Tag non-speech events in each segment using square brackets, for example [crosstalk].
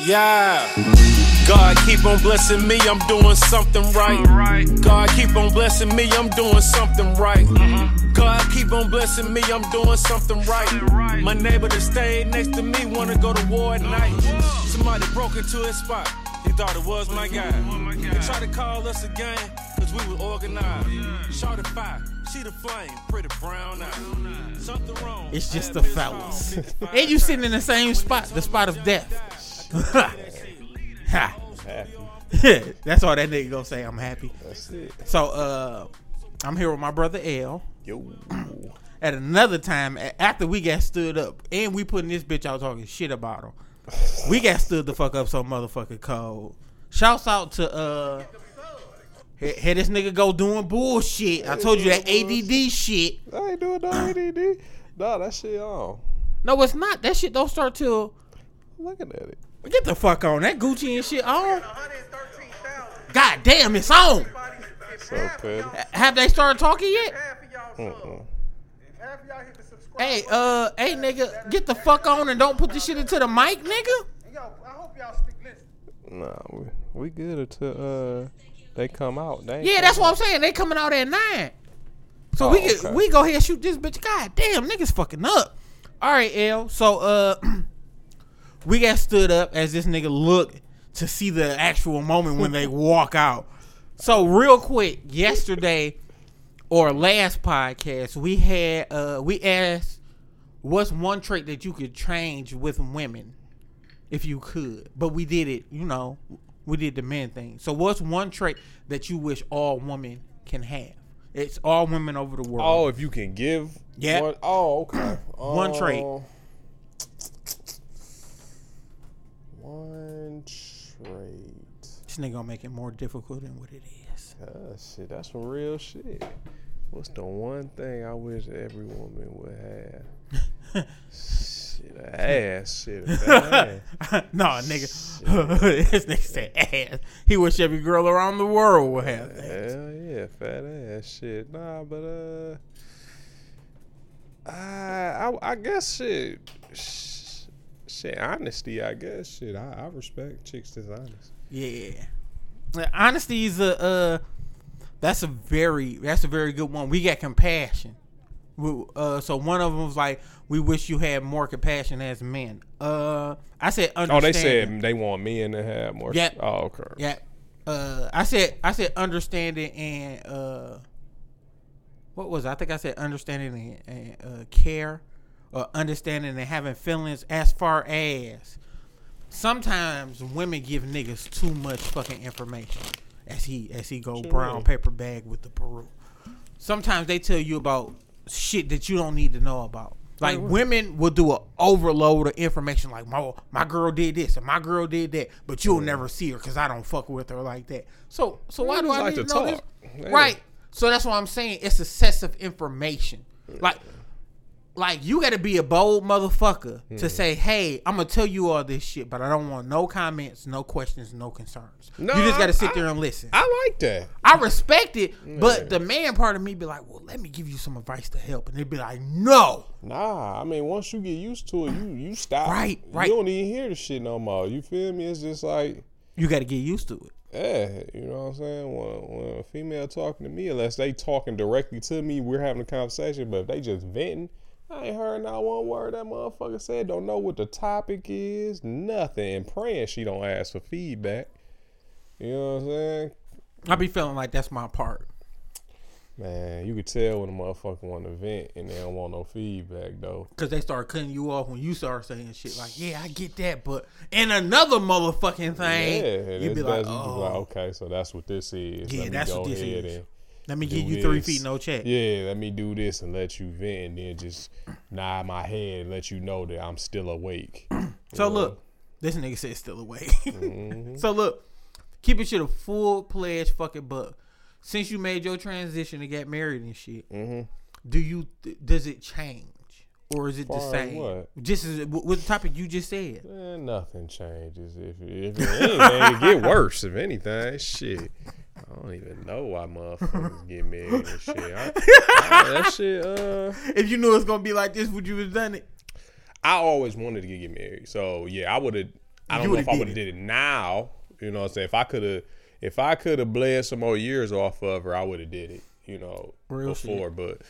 Yeah. God keep on blessing me, I'm doing something right. God keep on blessing me, I'm doing something right. God keep on blessing me, I'm doing something right. My neighbor that stayed next to me wanna go to war at night. Somebody broke into his spot. He thought it was my guy. He tried to call us again, cause we were organized. Shot a fire, see the flame, pretty brown eyes. Something wrong. It's just the had fellas. and you sitting in the same spot, the spot of death. Ha. [laughs] That's all that nigga gonna say. I'm happy. That's it. So uh, I'm here with my brother L. Yo. [clears throat] At another time, after we got stood up, and we putting this bitch out talking shit about him, we got stood the fuck up so motherfucking cold. Shouts out to uh, had this nigga go doing bullshit. I told you that ADD shit. I ain't doing no ADD. [clears throat] Nah, that shit on. No, it's not. That shit don't start till Looking at it. Get the fuck on that Gucci and shit on. God damn, it's on. So petty. Have they started talking yet? Mm-mm. Hey, uh, hey, nigga, get the fuck on and don't put this shit into the mic, nigga. Nah, we, we good until uh they come out. They Yeah, that's what I'm saying. They coming out at nine, so Oh, we get, okay. we go ahead and shoot this bitch. God damn, niggas fucking up. All right, L. So uh, [clears throat] we got stood up as this nigga looked to see the actual moment when they [laughs] walk out. So real quick, yesterday or last podcast, we had uh we asked what's one trait that you could change with women if you could. But we did it, you know, we did the men thing. So what's one trait that you wish all women can have? It's all women over the world. Oh, if you can give. Yeah. One, oh, okay. One trait. Um, One This nigga gonna make it more difficult than what it is. Ah, shit, that's some real shit. What's the one thing I wish every woman would have? shit, [laughs] ass. Shit, [laughs] ass. no, nigga. [laughs] this nigga said ass. He wish every girl around the world would have that. Hell yeah, fat ass shit. Nah, but uh, I I, I guess shit, sh- shit, honesty. I guess shit. I, I respect chicks that's honest. Yeah. Honesty is a uh that's a very that's a very good one. We got compassion. We, uh, so one of them was like, "We wish you had more compassion as men." Uh, I said, Oh, they said they want men to have more. Yeah. Oh, okay. Yeah. Uh, I said I said understanding and uh, what was it? I think I said understanding and, and uh, care, or understanding and having feelings. As far as sometimes women give niggas too much fucking information. As he as he go brown paper bag with the Peru. Sometimes they tell you about shit that you don't need to know about. Like women will do an overload of information. Like my my girl did this and my girl did that, but you'll never see her because I don't fuck with her like that. So so why do I like need to to know this? talk. They Right. So that's what I'm saying. It's excessive information. Like like you got to be a bold motherfucker Hmm. to say, "Hey, I'm gonna tell you all this shit, but I don't want no comments, no questions, no concerns." No, you just got to sit I- there and listen. I like that. I respect it, Yeah. but the man part of me be like, "Well, let me give you some advice to help," and they'd be like, "No." Nah, I mean, once you get used to it, you you stop. Right, right. You don't even hear the shit no more. You feel me? It's just like, You got to get used to it. yeah, you know what I'm saying? When, when a female talking to me, unless they talking directly to me, we're having a conversation. But if they just venting, I ain't heard not one word that motherfucker said. Don't know what the topic is, nothing. And praying she don't ask for feedback. You know what I'm saying? I be feeling like that's my part. Man, you could tell when a motherfucker want to vent and they don't want no feedback though. Cause they start cutting you off when you start saying shit like, "Yeah, I get that," but and another motherfucking thing, Yeah, you be like, "Oh, like, okay, so that's what this is. Yeah, that's what this is. and let me give you three feet, no check." Yeah, let me do this and let you vent, and then just nod my head and let you know that I'm still awake. [clears throat] So look, this nigga said still awake. [laughs] Mm-hmm. so look, keep it shit a full pledge fucking buck. Since you made your transition and got married and shit, Mhm. do you does it change or is it the same? what? Just as with the topic you just said. Man, Eh, nothing changes. If if anything, it get worse. If anything, shit. I don't even know why motherfuckers get married and shit. I, I- [laughs] that shit. Uh, If you knew it was gonna be like this, would you have done it? I always wanted to get married. So yeah, I would have. I don't know if I would have did it now. You know what I'm saying? If I could have, if I could have bled some more years off of her, I would have did it. You know, Real before. But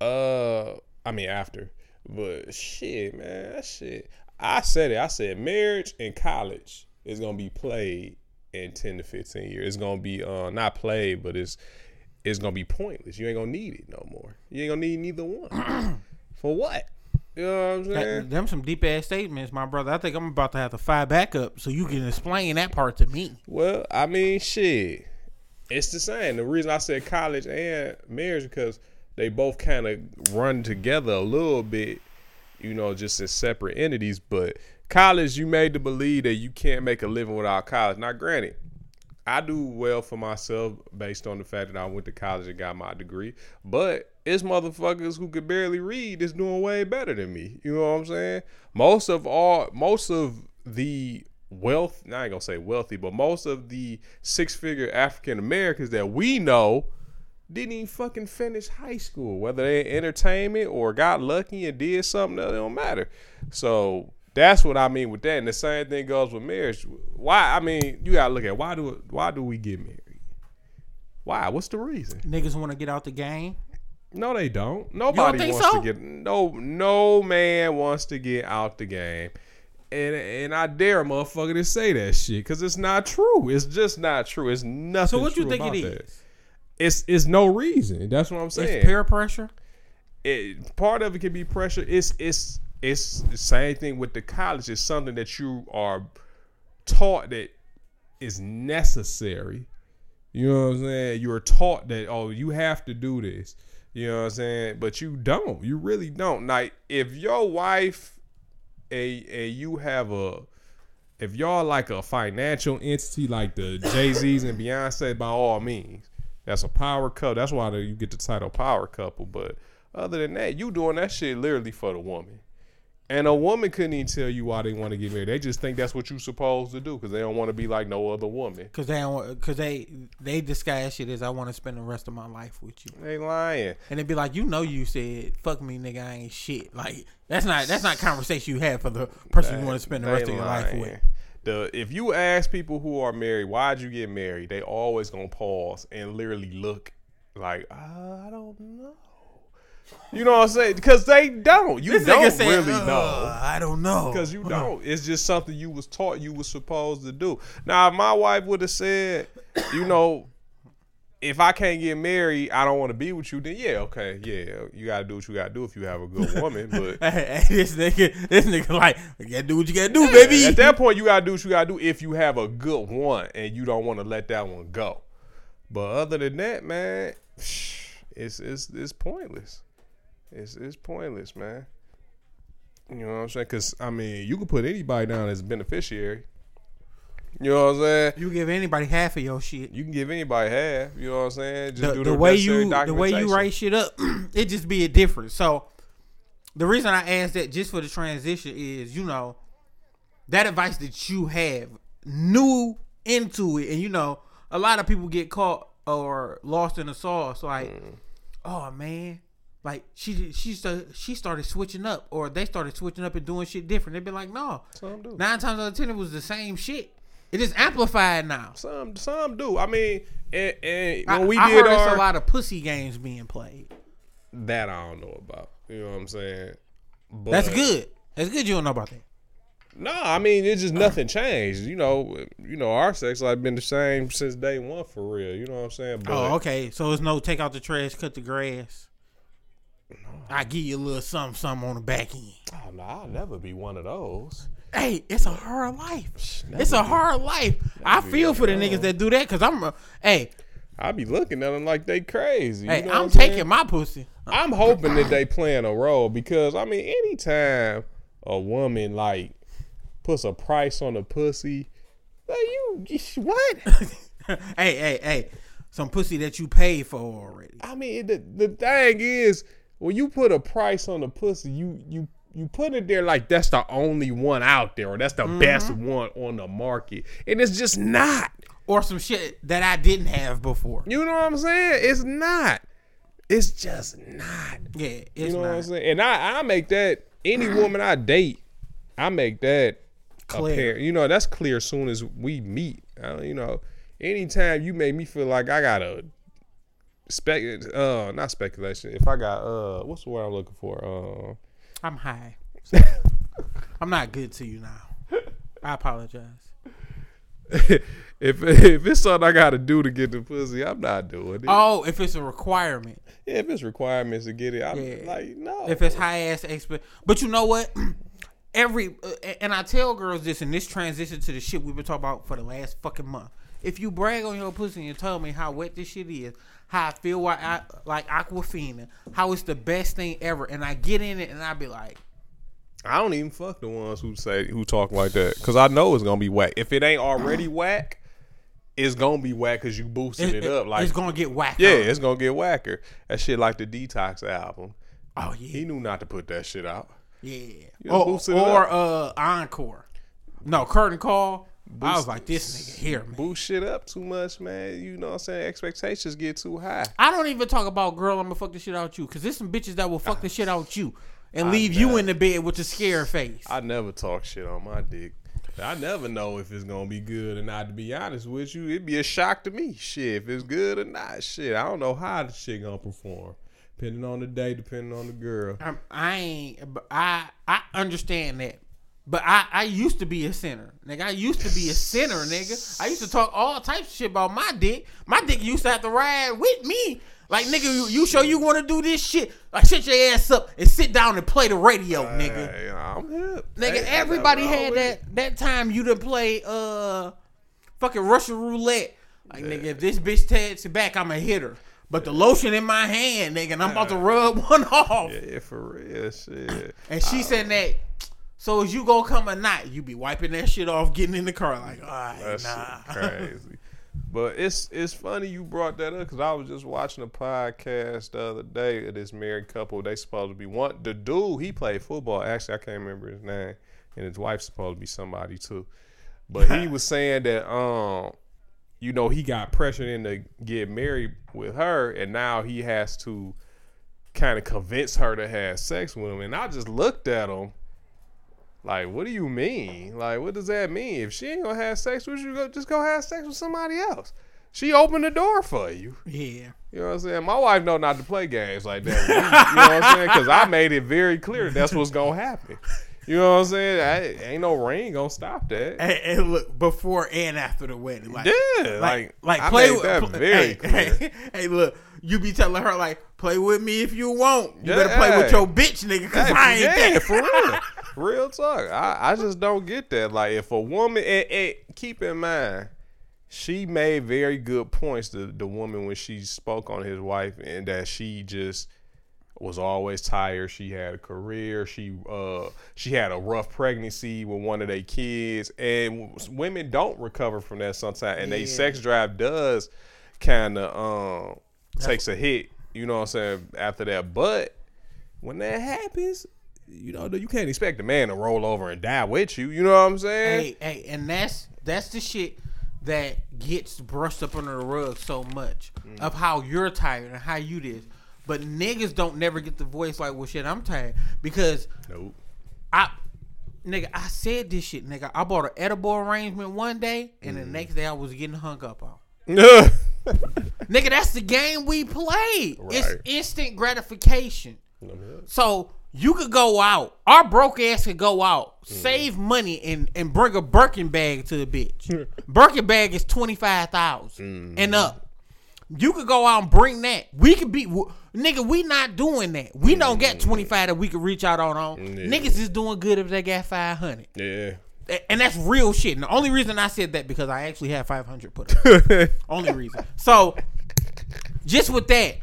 uh, I mean after. But shit, man, that shit. I said it. I said marriage and college is gonna be played in ten to fifteen years. It's gonna be uh not played, but it's it's gonna be pointless. You ain't gonna need it no more. You ain't gonna need neither one. [clears throat] For what? You know what I'm That, saying? them some deep ass statements, my brother. I think I'm about to have to fire back up so you can explain that part to me. Well, I mean, shit. It's the same. The reason I said college and marriage because they both kind of run together a little bit, you know, just as separate entities. But college, you made to believe that you can't make a living without college. Now, granted, I do well for myself based on the fact that I went to college and got my degree. But it's motherfuckers who could barely read is doing way better than me. You know what I'm saying? Most of all, most of the wealth, I ain't gonna say wealthy, but most of the six figure African Americans that we know didn't even fucking finish high school. Whether they in entertainment or got lucky and did something, that don't matter. So that's what I mean with that. And the same thing goes with marriage. Why? I mean, you gotta look at why do why do we get married? Why? What's the reason? Niggas want to get out the game. No, they don't. Nobody think wants so? to get no no man wants to get out the game. And and I dare a motherfucker to say that shit because it's not true. It's just not true. It's nothing. So what do you think it that. is? It's it's no reason. That's what I'm saying. It's peer pressure. it, part of it can be pressure. It's it's it's the same thing with the college. It's something that you are taught that is necessary. You know what I'm saying? You're taught that oh you have to do this. You know what I'm saying? But you don't. You really don't. Like if your wife and, and you have a if y'all like a financial entity like the Jay Z's and Beyonce, by all means, that's a power couple. That's why you get the title power couple. But other than that, you doing that shit literally for the woman. And a woman couldn't even tell you why they want to get married. They just think that's what you're supposed to do because they don't want to be like no other woman. Cause they don't, cause they they disguise shit as I want to spend the rest of my life with you, They lying. and it'd be like, you know, you said fuck me, nigga, I ain't shit. Like that's not that's not conversation you have for the person you want to spend the They rest of your life with. The if you ask people who are married, why'd you get married? They always gonna pause and literally look like, uh, I don't know. You know what I'm saying? Because they don't. You This don't said, really "Uh, know. I don't know. Because you [laughs] don't. It's just something you was taught you was supposed to do. Now, if my wife would have said, you know, if I can't get married, I don't want to be with you, then yeah, okay, yeah, you gotta do what you gotta do if you have a good woman. But [laughs] Hey, hey, this nigga, this nigga, like, you gotta do what you gotta do, baby. at that [laughs] point, you gotta do what you gotta do if you have a good one and you don't want to let that one go. But other than that, man, [sighs] it's it's it's pointless. It's it's pointless, man. You know what I'm saying? Because I mean, you can put anybody down as a beneficiary. You know what I'm saying? you give anybody half of your shit. You can give anybody half. You know what I'm saying? Just the, do the the, way you the way you write shit up, [clears throat] it just be a difference. So the reason I asked that just for the transition is, you know, that advice that you have new into it, and you know, a lot of people get caught or lost in the sauce. Like, Mm. oh man, like she she sta- she started switching up, or they started switching up and doing shit different. They'd be like, no, Some do. nine times out of ten it was the same shit. It is amplified now. Some some do. I mean, and, and I, when we I did heard our it's a lot of pussy games being played. that, I don't know about. You know what I'm saying? But, That's good. That's good. You don't know about that. No, I mean it's just nothing changed. You know, you know our sex life been the same since day one for real. You know what I'm saying? But oh, okay. So it's no take out the trash, cut the grass. I give you a little something, something on the back end. oh, no, I'll never be one of those. Hey, it's a hard life. It's a hard life. I feel for the niggas that do that because I'm. A, hey, I be looking at them like they crazy. you hey, know what I'm taking my pussy. I'm hoping that they playing a role because I mean, anytime a woman like puts a price on a pussy, like you what? [laughs] hey, hey, hey, some pussy that you paid for already. I mean, the the thing is, when you put a price on a pussy, you you you put it there like that's the only one out there, or that's the Mm-hmm. best one on the market, and it's just not. Or some shit that I didn't have before. You know what I'm saying? It's not. It's just not. Yeah, it's You know not. what I'm saying? And I, I make that any [clears throat] woman I date, I make that clear. You know, that's clear as soon as we meet. You know, anytime you make me feel like I got a spec, uh, not speculation. If I got uh, what's the word I'm looking for? Uh, I'm high. [laughs] I'm not good to you now. I apologize. [laughs] if if it's something I got to do to get the pussy, I'm not doing it. Oh, if it's a requirement, Yeah, if it's requirements to get it, I'm Yeah. like no. if it's high ass expect, but you know what? [clears throat] Every uh, and I tell girls this, and this transition to the shit we've been talking about for the last fucking month. If you brag on your pussy and tell me how wet this shit is, how I feel like, I, like Aquafina, how it's the best thing ever, and I get in it and I be like, I don't even fuck the ones who say who talk like that because I know it's gonna be whack. If it ain't already [clears throat] whack, it's gonna be whack because you boosted it, up. Like it's gonna get whacked. yeah, it's gonna get whacker. That shit like the Detox album. oh yeah, He knew not to put that shit out. yeah. You boosted or uh, encore. No, curtain call. I was like, this nigga here, man. Boost shit up too much, man. You know what I'm saying? Expectations get too high. I don't even talk about girl. I'm gonna fuck the shit out you because there's some bitches that will fuck the shit out you and leave you in the bed with a scared face. I never talk shit on my dick. I never know if it's gonna be good or not. To be honest with you, it'd be a shock to me. Shit, if it's good or not. Shit, I don't know how the shit gonna perform. Depending on the day, depending on the girl. I'm, I ain't. but I I understand that, but I I used to be a sinner, nigga. I used to be a sinner, nigga. I used to talk all types of shit about my dick. My dick used to have to ride with me. Like nigga, you, you sure you want to do this shit? Like shut your ass up and sit down and play the radio, nigga. Hey, I'm hip. Nigga, Hey, everybody had that it. that time you done play uh fucking Russian roulette. Like nigga, if this bitch takes it back, I'ma hit her. But the lotion in my hand, nigga, and I'm about to rub [laughs] one off. Yeah, for real, shit. And she said that. So is you gonna come or not? You be wiping that shit off, getting in the car like, all right, That nah. [laughs] crazy. But it's it's funny you brought that up because I was just watching a podcast the other day of this married couple. They supposed to be one. The dude he played football. Actually, I can't remember his name, and his wife's supposed to be somebody too. But he was saying that um, you know, he got pressured into get married with her, and now he has to kind of convince her to have sex with him. And I just looked at him. Like, what do you mean? Like, what does that mean? If she ain't gonna have sex with you, go just go have sex with somebody else. She opened the door for you. Yeah. You know what I'm saying? My wife know not to play games like that. with you know what I'm saying? Because I made it very clear that's what's gonna happen. You know what I'm saying? I, ain't no ring gonna stop that. And, and look, before and after the wedding, like, Yeah, like, like, like play with. that pl- very hey, clear. hey, hey, look, you be telling her like, play with me if you want. You Yeah, better play with hey. your bitch, nigga, cause Hey, I ain't yeah, that. for real. Real talk. I, I just don't get that. Like, if a woman, and, and keep in mind, she made very good points. to the woman when she spoke on his wife, and that she just was always tired. She had a career. She uh she had a rough pregnancy with one of their kids, and women don't recover from that sometimes, and they Yeah. sex drive does kind of um takes a hit. You know what I'm saying after that, but when that happens, you know you can't expect a man to roll over and die with you. You know what I'm saying? Hey, hey, and that's that's the shit that gets brushed up under the rug so much Mm. of how you're tired and how you did. But niggas don't never get the voice like, well, shit, I'm tired because Nope. I, nigga, I said this shit, nigga. I bought an edible arrangement one day, and Mm. the next day I was getting hung up on. [laughs] Nigga, that's the game we play. It's instant gratification. So you could go out. Our broke ass could go out, Mm. save money, and and bring a Birkin bag to the bitch. [laughs] Birkin bag is twenty five thousand Mm. and up. You could go out and bring that. We could be, w- nigga. We not doing that. We don't get twenty five that we could reach out on. on. Mm. Yeah. Niggas is doing good if they got five hundred. yeah. And that's real shit. And the only reason I said that because I actually had 500 put up. [laughs] only reason. So, just with that,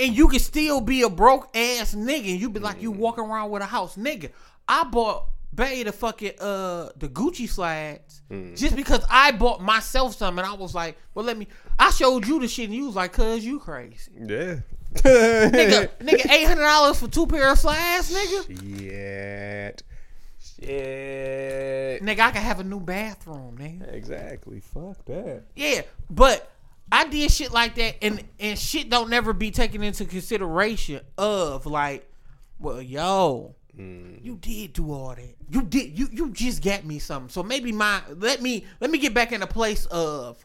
and you can still be a broke ass nigga, and you be like you walking around with a house, nigga. I bought Bay the fucking uh the Gucci slides just because I bought myself some, and I was like, well, let me. I showed you the shit, and you was like, cuz you crazy, Yeah. nigga. [laughs] nigga, eight hundred dollars for two pair of slides, nigga. Shit. Shit. Nigga, I can have a new bathroom, nigga. Exactly. Fuck that. Yeah, but I did shit like that, and and shit don't never be taken into consideration of like, well, yo, Mm. You did do all that. You did. You you just got me something. So maybe my let me let me get back in the place of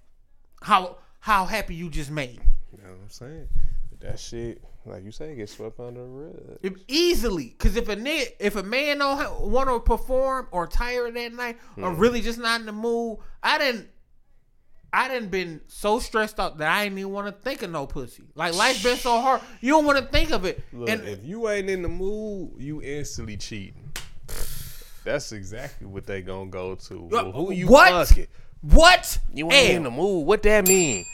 how how happy you just made me. You know what I'm saying? But that shit, like you say, get swept under the rug. If, easily, because if a nigga, if a man don't want to perform or tired that night or really just not in the mood, I didn't. I didn't been so stressed out that I didn't even want to think of no pussy. Like life's been so hard, you don't want to think of it. Look, and if you ain't in the mood, you instantly cheating. That's exactly what they gonna go to. Well, who you what? fucking? What? You Hey, ain't in the mood. What that mean?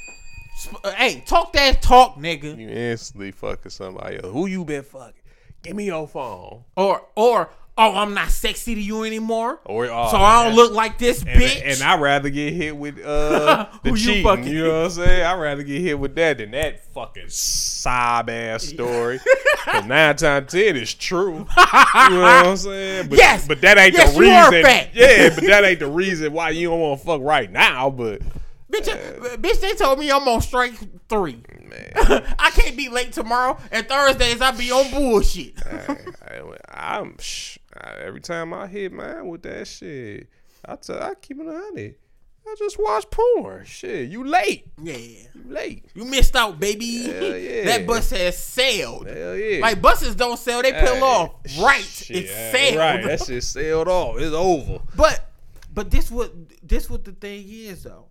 Uh, hey, talk that talk, nigga. You instantly fucking somebody else. Who you been fucking? Give me your phone. Or or oh, I'm not sexy to you anymore. Or oh, so I don't look like this And, bitch. and I'd rather get hit with uh [laughs] the Who you fucking- You know what I'm saying? I'd rather get hit with that than that fucking sob ass story. Cause nine times ten is true. [laughs] You know what I'm saying? But, Yes. but that ain't Yes, the you are reason. fat. Yeah, but that ain't the reason why you don't want to fuck right now. But bitch, uh, bitch, they told me I'm on strike three. man, [laughs] I can't be late tomorrow, and Thursdays I be on bullshit. I, am sh- I, every time I hit mine with that shit, I tell I keep it hundred. I just watch porn. Shit, you late. yeah, You late. you missed out, baby. Hell yeah. [laughs] that bus has sailed. Hell yeah. Like buses don't sell, they peel off. Right, shit, it's sailed. Right, [laughs] that shit sailed off. It's over. But but this what this what the thing is though.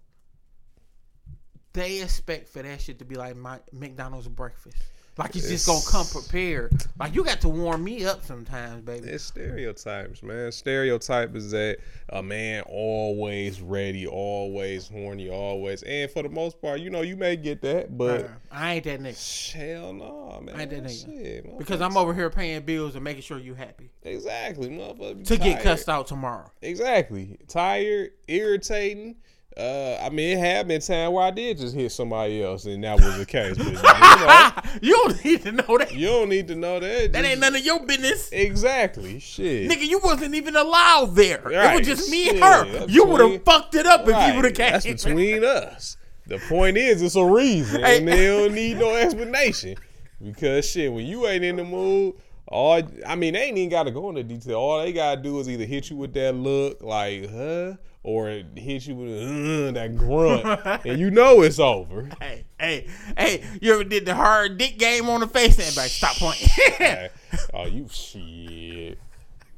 They expect for that shit to be like my McDonald's breakfast. Like it's just gonna come prepared. Like you got to warm me up sometimes, baby. It's stereotypes, man. Stereotype is that a man always ready, always horny, always. And for the most part, you know, you may get that, but I ain't that nigga. hell no, man. I ain't that nigga. Shit, Because I'm over here paying bills and making sure you happy. exactly, motherfucker. To get cussed out tomorrow. Exactly. Tired, irritating. Uh, I mean, it had been time where I did just hit somebody else, and that was the case. But you, know, [laughs] you don't need to know that. you don't need to know that. That Just- ain't none of your business. Exactly. Shit. Nigga, you wasn't even allowed there. It was just me and her. that's You would have fucked it up if you would have came. That's between us. The point is, it's a reason, Hey. and they don't need no explanation. Because shit, when you ain't in the mood, all I mean, they ain't even got to go into detail. All they gotta do is either hit you with that look, like huh, or hit you with uh, that grunt, [laughs] and you know it's over. Hey, hey, hey, you ever did the hard dick game on the face and like, stop playing. Like, [laughs] oh, you shit.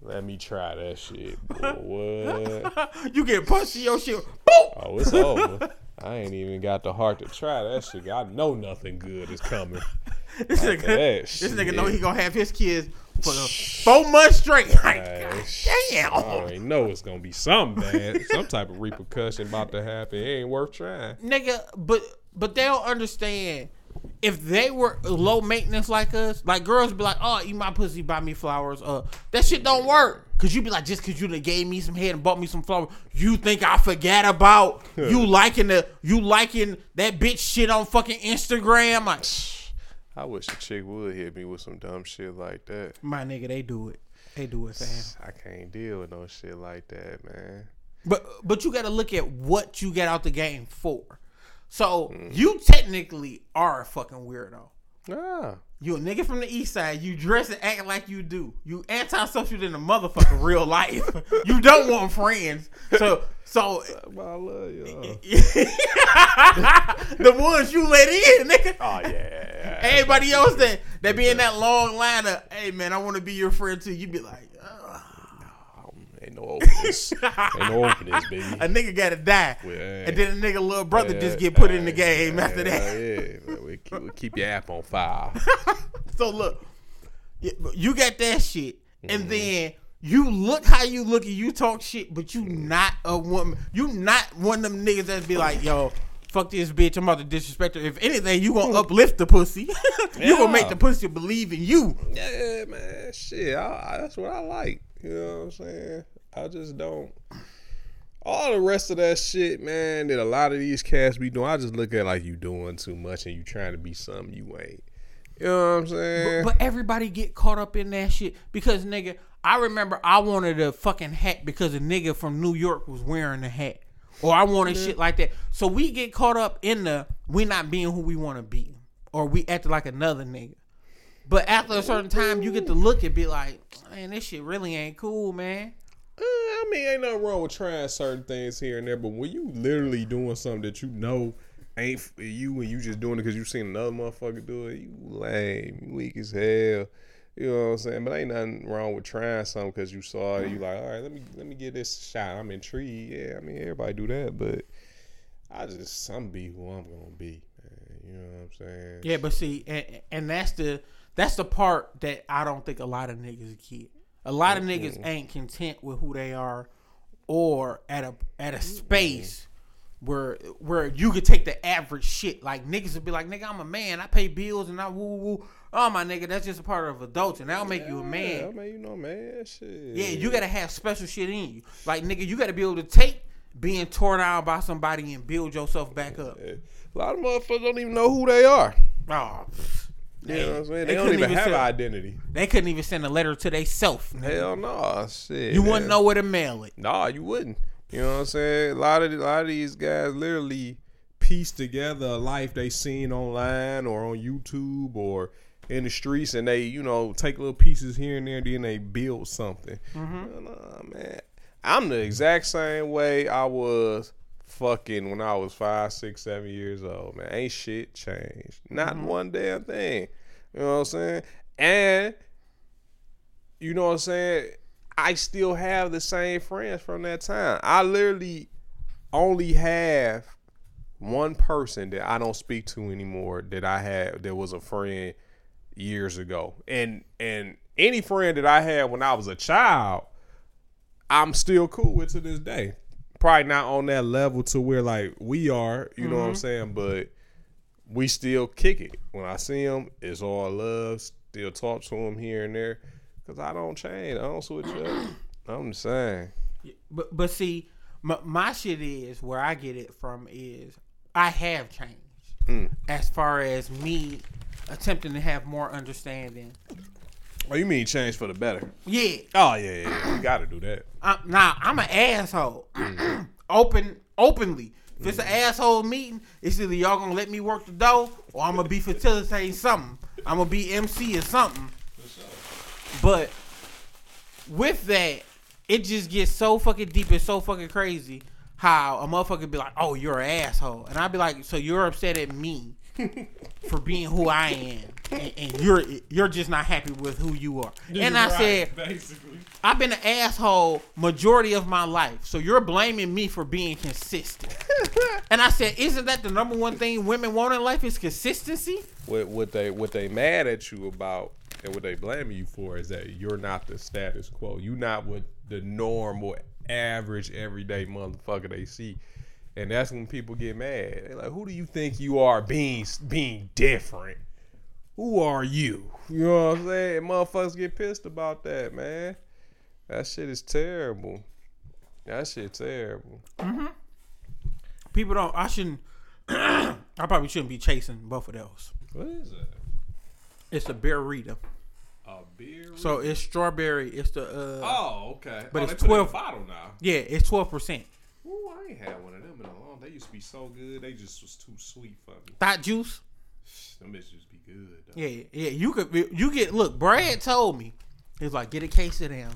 Let me try that shit. Boy, what? [laughs] you get punched in your shit. Boop! Oh, it's over. I ain't even got the heart to try that shit. I know nothing good is coming. This nigga, this nigga know he gonna have his kids for four months straight. [laughs] Like, Hey, God I damn. already know it's gonna be something bad, some type of repercussion about to happen. It ain't worth trying. Nigga, but but they don't understand. If they were low maintenance like us, like girls be like, "Oh, eat my pussy, buy me flowers." Uh, that shit don't work. Cause you be like, just cause you done gave me some head and bought me some flowers, you think I forget about [laughs] you liking the you liking that bitch shit on fucking Instagram? Like, I wish a chick would hit me with some dumb shit like that. my nigga, they do it. They do it, fam. I can't deal with no shit like that, man. But but you got to look at what you get out the game for. So Mm. you technically are a fucking weirdo. Ah, You a nigga from the east side. You dress and act like you do. You antisocial than a motherfucker real life. [laughs] you don't want friends. So so I love y'all. [laughs] the ones you let in, nigga. Oh yeah. Everybody else that that be in that long line of, hey man, I want to be your friend too. You'd be like, "Ugh." No openness. [laughs] ain't no openness, baby. a nigga gotta die, Well, and then a nigga little brother just get put in the yeah, game after that. Yeah, we keep, we keep your app on file. [laughs] So look, you got that shit, Mm-hmm. and then you look how you look and you talk shit, but you not a woman. You not one of them niggas that be like, yo. Fuck this bitch! I'm about to disrespect her. If anything, you gonna uplift the pussy. [laughs] you gonna make the pussy believe in you. Yeah, man. Shit, I, I, that's what I like. You know what I'm saying? I just don't. All the rest of that shit, man, that a lot of these cats be doing, I just look at like you doing too much and you trying to be something you ain't. You know what I'm saying? But everybody get caught up in that shit because nigga, I remember I wanted a fucking hat because a nigga from New York was wearing a hat. Or I wanted shit like that. So we get caught up in the we not being who we want to be. Or we act like another nigga. But after a certain time, you get to look and be like, man, this shit really ain't cool, man. Mean, ain't nothing wrong with trying certain things here and there, but when you literally doing something that you know ain't for you and you just doing it because you seen another motherfucker do it, you lame, you weak as hell. You know what I'm saying? But ain't nothing wrong with trying something because you saw it. You like, all right, let me let me get this shot. I'm intrigued. Yeah, I mean, everybody do that, but I just I'm be who I'm gonna be. Man. You know what I'm saying? Yeah, but see, and, and that's the that's the part that I don't think a lot of niggas get. A lot of niggas ain't content with who they are, or at a at a space where where you could take the average shit. Like niggas would be like, nigga, I'm a man. I pay bills and I woo woo. Oh my nigga, that's just a part of adults, and that'll make you a Yeah, man. I mean, you know, man, shit. Yeah, you gotta have special shit in you. Like nigga, you gotta be able to take being torn down by somebody and build yourself back up. A lot of motherfuckers don't even know who they are. Oh, You know what I'm saying? They, they don't even even have say- identity. they couldn't even send a letter to they self. Hell no, shit. You wouldn't know where to mail it. Nah, you wouldn't. You know what I'm saying? A lot of a lot of these guys literally piece together a life they seen online or on YouTube or in the streets, and they you know take little pieces here and there, and then they build something. Mm-hmm. Nah, man, I'm the exact same way I was fucking when I was five, six, seven years old. Man, ain't shit changed. Not Mm-hmm. one damn thing. You know what I'm saying? And you know what I'm saying? I still have the same friends from that time. I literally only have one person that I don't speak to anymore that I had that was a friend years ago. And and any friend that I had when I was a child, I'm still cool with to this day. Probably not on that level to where like we are, you know what I'm saying, but we still kick it. When I see him, it's all love. Still talk to him here and there, cause I don't change. I don't switch up. [clears throat] I'm just saying. But but see, my, my shit is where I get it from is I have changed Mm. as far as me attempting to have more understanding. Oh, you mean change for the better? Yeah, Oh yeah, yeah. yeah. You got to do that. I'm, now I'm an asshole. [clears throat] Open openly. If it's an mm. asshole meeting, it's either y'all gonna let me work the dough or I'm gonna be facilitating something. I'm gonna be MC or something. But with that, it just gets so fucking deep and so fucking crazy how a motherfucker be like, "Oh, you're an asshole," and I'd be like, "So you're upset at me [laughs] for being who I am, and, and you're you're just not happy with who you are?" and I said, basically. I've been an asshole majority of my life, so you're blaming me for being consistent. [laughs] and I said, isn't that the number one thing women want in life is consistency? What what they what they mad at you about and what they blaming you for is that you're not the status quo. You're not what the normal, average, everyday motherfucker they see. And that's when people get mad. They're like, "Who do you think you are, being being different? Who are you?" You know what I'm saying? Motherfuckers get pissed about that, man. That shit is terrible. That shit terrible. People don't. I shouldn't. [clears throat] I probably shouldn't be chasing both of those. What is that? It's a Berrita. A beer? So it's strawberry. It's the uh, oh, okay. But oh, it's they put it in 12 a bottle now. yeah, it's twelve percent. Ooh, I ain't had one of them in a long. They used to be so good. They just was too sweet for me. Thought juice. Them bitches good. Though. Yeah, yeah. You could you get look. Brad told me he's like get a case of them,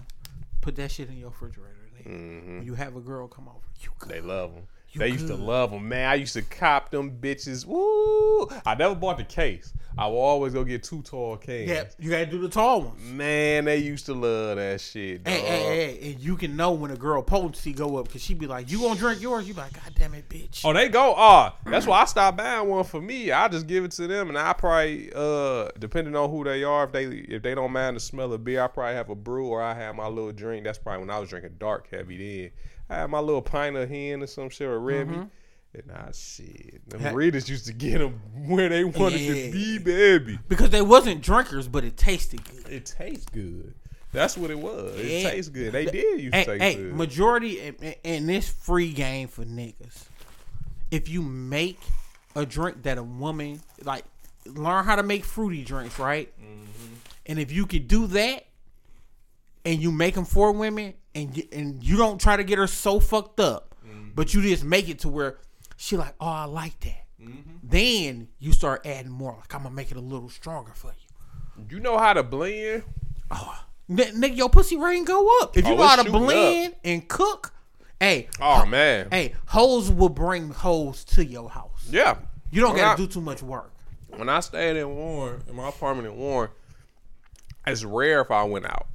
put that shit in your refrigerator. Mm-hmm. When you have a girl come over, you. They love them. They used to love them, man. I used to cop them bitches. Woo! I never bought the case. I will always go get two tall cans. Yeah, you gotta do the tall ones. Man, they used to love that shit. Dog. Hey, hey, hey, and you can know when a girl potency go up because she be like, "You gonna drink yours?" You be like, "God damn it, bitch." Oh, they go. Ah, that's why I stopped buying one for me. I just give it to them, and I probably, uh, depending on who they are, if they if they don't mind the smell of beer, I probably have a brew or I have my little drink. That's probably when I was drinking dark heavy. Then I had my little pint of hen or some shit or Remy. And I shit, them Ha- readers used to get them where they wanted Yeah. to be, baby. because they wasn't drinkers, but it tasted good. It tastes good. That's what it was. It tastes good. They did used to Hey, taste hey, good. majority in, in this free game for niggas. If you make a drink that a woman like, learn how to make fruity drinks, right? Mm-hmm. And if you could do that, and you make them for women, and you, and you don't try to get her so fucked up, Mm-hmm. but you just make it to where she like, oh, I like that. Mm-hmm. Then you start adding more. Like I'm gonna make it a little stronger for you. You know how to blend? N- nigga, your pussy rating go up if you oh, know how to blend and cook. Hey, Oh man. hey, hoes will bring hoes to your house. Yeah. You don't When gotta I- do too much work. When I stayed in Warren, in my apartment in Warren, it's rare if I went out.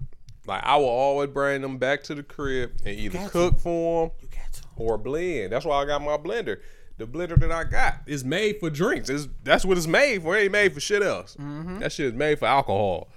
Like I will always bring them back to the crib and either cook for them or blend. That's why I got my blender. The blender that I got is made for drinks. It's, that's what it's made for. It ain't made for shit else. Mm-hmm. That shit is made for alcohol.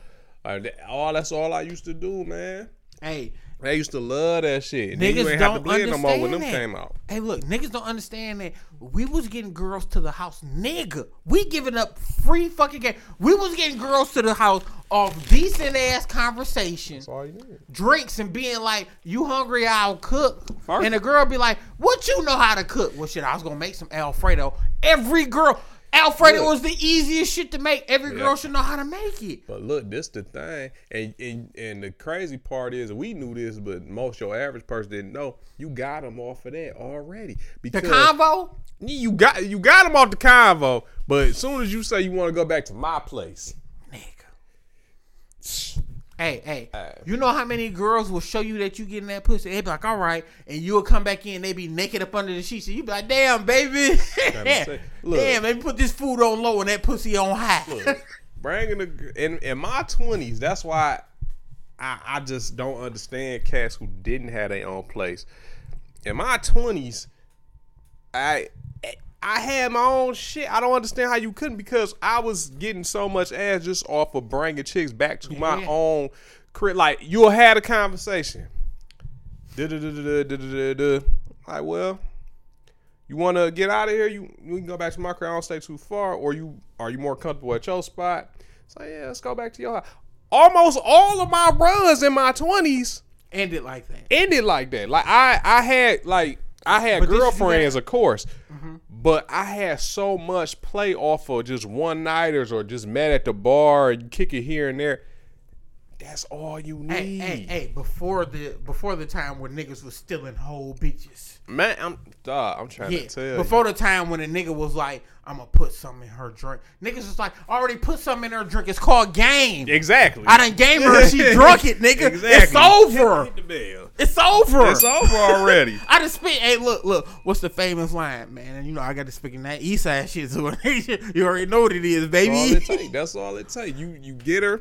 Like, all that's all I used to do, man. Hey, I used to love that shit. Then you niggas ain't have to don't blend no more understand when them that. came out. Hey, look, niggas don't understand that we was getting girls to the house, nigga. We giving up free fucking game. We was getting girls to the house off decent ass conversation, That's all you need. drinks, and being like, "You hungry? I'll cook." First- And the girl be like, "What you know how to cook?" Well, shit, I was gonna make some Alfredo. Every girl, Alfredo Look. was the easiest shit to make. Every girl should know how to make it. But look, this the thing, and, and and the crazy part is we knew this, but most your average person didn't know. You got them off of that already The because convo. you got you got them off the convo. But as soon as you say you want to go back to my place, Nigga. Hey, hey, Uh, you know how many girls will show you that you getting that pussy? They be like, all right, and you'll come back in, they be naked up under the sheets, and you be like, damn, baby, [laughs] look. damn, let me put this food on low and that pussy on high. look, bringing the in in my twenties. That's why I I just don't understand cats who didn't have their own place. In my twenties, I I had my own shit. I don't understand how you couldn't because I was getting so much ass just off of bringing chicks back to my own crib. Like you'll have a conversation. Like, well, you want to get out of here? You we can go back to my crib. I don't stay too far. Or you are you more comfortable at your spot? So yeah, let's go back to your house. Almost all of my runs in my twenties ended like that. ended like that. Like I, I had like I had But girlfriends, of course. But I had so much play off of just one nighters or just met at the bar and kick it here and there. That's all you need, Hey, hey, hey! Before the before the time when niggas was stealing whole bitches. Man. I'm, dog, I'm trying Yeah, to tell you before the time when a nigga was like, "I'm gonna put something in her drink." Niggas was like, "Already put something in her drink." It's called game. exactly. I done game her. She [laughs] drunk it, nigga. It's over. Hit. It's over. It's over already. [laughs] I just spit. Hey, look, look. What's the famous line, man? And you know I got to speak in that East Side shit. So [laughs] you already know what it is, That's all it baby. That's all it take. You you get her.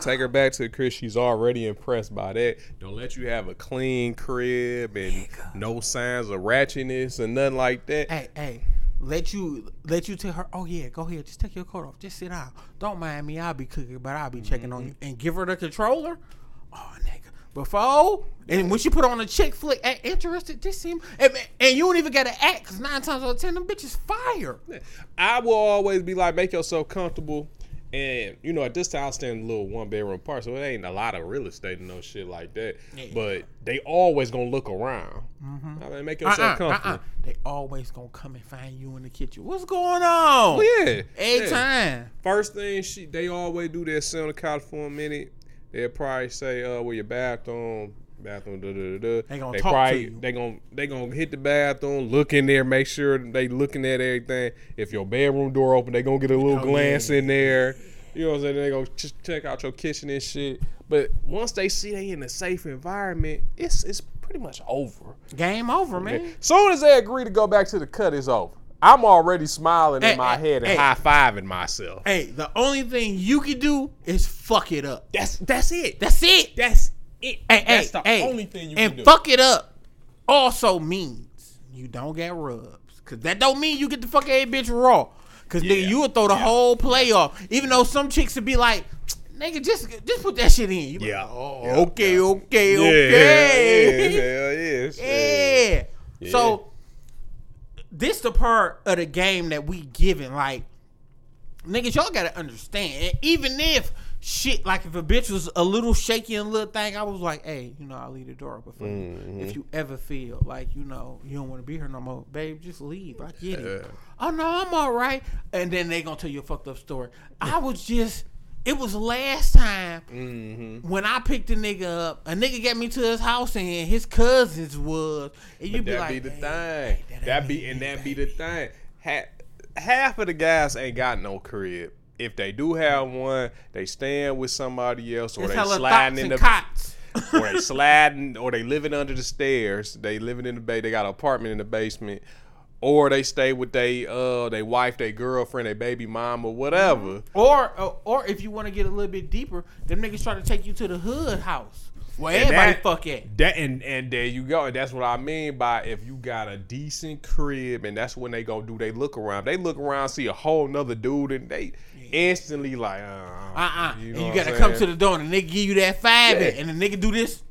Take her back to the crib. She's already impressed by that. Don't let you have a clean crib and no signs of ratchetness and nothing like that. Hey, hey. Let you let you tell her, oh yeah, go ahead, just take your coat off, just sit down. Don't mind me, I'll be cooking, but I'll be checking on mm-hmm. you. And give her the controller. Oh nigga. Before and when she put on a chick flick, act interested, this seem and, and you don't even gotta act because nine times out of ten them bitches fire. I will always be like, make yourself comfortable. And you know, at this time, I stay in a little one bedroom apartment, so it ain't a lot of real estate and no shit like that. But they always gonna look around. I mean, make yourself Uh-uh, comfortable. uh-uh. They always gonna come and find you in the kitchen. What's going on? Oh, yeah, Every yeah. time. First thing she they always do, they'll sit on the couch for a minute. They'll probably say, "Uh, where your bathroom?" Bathroom. Da, da, da, da. They gonna they talk to you. They gonna they gonna hit the bathroom, look in there, make sure they looking at everything. If your bedroom door open, they gonna get a oh, little Oh, glance yeah. in there. You know what I'm saying? They gonna ch- check out your kitchen and shit. But once they see they in a safe environment, it's it's pretty much over. Game over, man. Soon as they agree to go back to the cut, it's over. I'm already smiling Hey, in my hey, head and hey. high fiving myself. Hey, the only thing you can do is fuck it up. That's that's it. That's it. That's it. Hey, That's hey, the hey. only thing you and can do. fuck it up also means you don't get rubs. Cause that don't mean you get the fuck a bitch raw. Cause nigga, you would throw the whole play off. Even though some chicks would be like, nigga, just just put that shit in. You Yeah. like, oh, Yeah. okay, okay, Yeah, okay. yeah, hell yeah, [laughs] Yeah. So this the part of the game that we giving. Like, niggas, y'all gotta understand. And even if shit, like if a bitch was a little shaky and little thing, I was like, hey, you know, I'll leave the door open for Mm-hmm. you. If you ever feel like, you know, you don't want to be here no more, babe, just leave. I get it. Oh no, I'm all right. And then they gonna tell you a fucked up story. I was just. It was last time Mm-hmm. when I picked a nigga up. A nigga got me to his house and his cousins was. And you be like, That be the thing. hey, That be and that be the thing. Ha- half of the guys ain't got no crib. If they do have one, they stand with somebody else, or It's they sliding in the cots. [laughs] or they sliding, or they living under the stairs. They living in the bay. They got an apartment in the basement, or they stay with they uh they wife, their girlfriend, their baby mom, or whatever. Or, or or if you want to get a little bit deeper, them niggas try to take you to the hood house where And everybody that- fuck at. That and and there you go. And that's what I mean by if you got a decent crib, and that's when they gonna do they look around. They look around, see a whole nother dude, and they instantly like, uh, Uh uh You know and you gotta come to the door and the nigga give you that five, Yeah. and the nigga do this.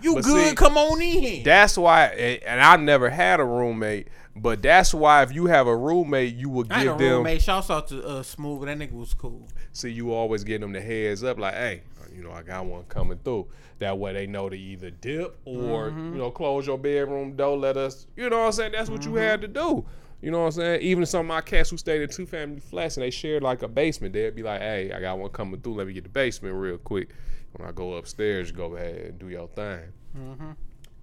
You But good? see, come on in. That's why, and I never had a roommate, but that's why if you have a roommate, you will I give them. roommate. Shouts out to uh, Smooth, that nigga was cool. See, you always give them the heads up, like, hey, you know, I got one coming through. That way they know to either dip or, Mm-hmm. you know, close your bedroom door, let us, you know what I'm saying? That's what you had to do. You know what I'm saying? Even some of my cats who stayed in two family flats and they shared like a basement, they'd be like, hey, I got one coming through. Let me get the basement real quick. When I go upstairs, go ahead and do your thing.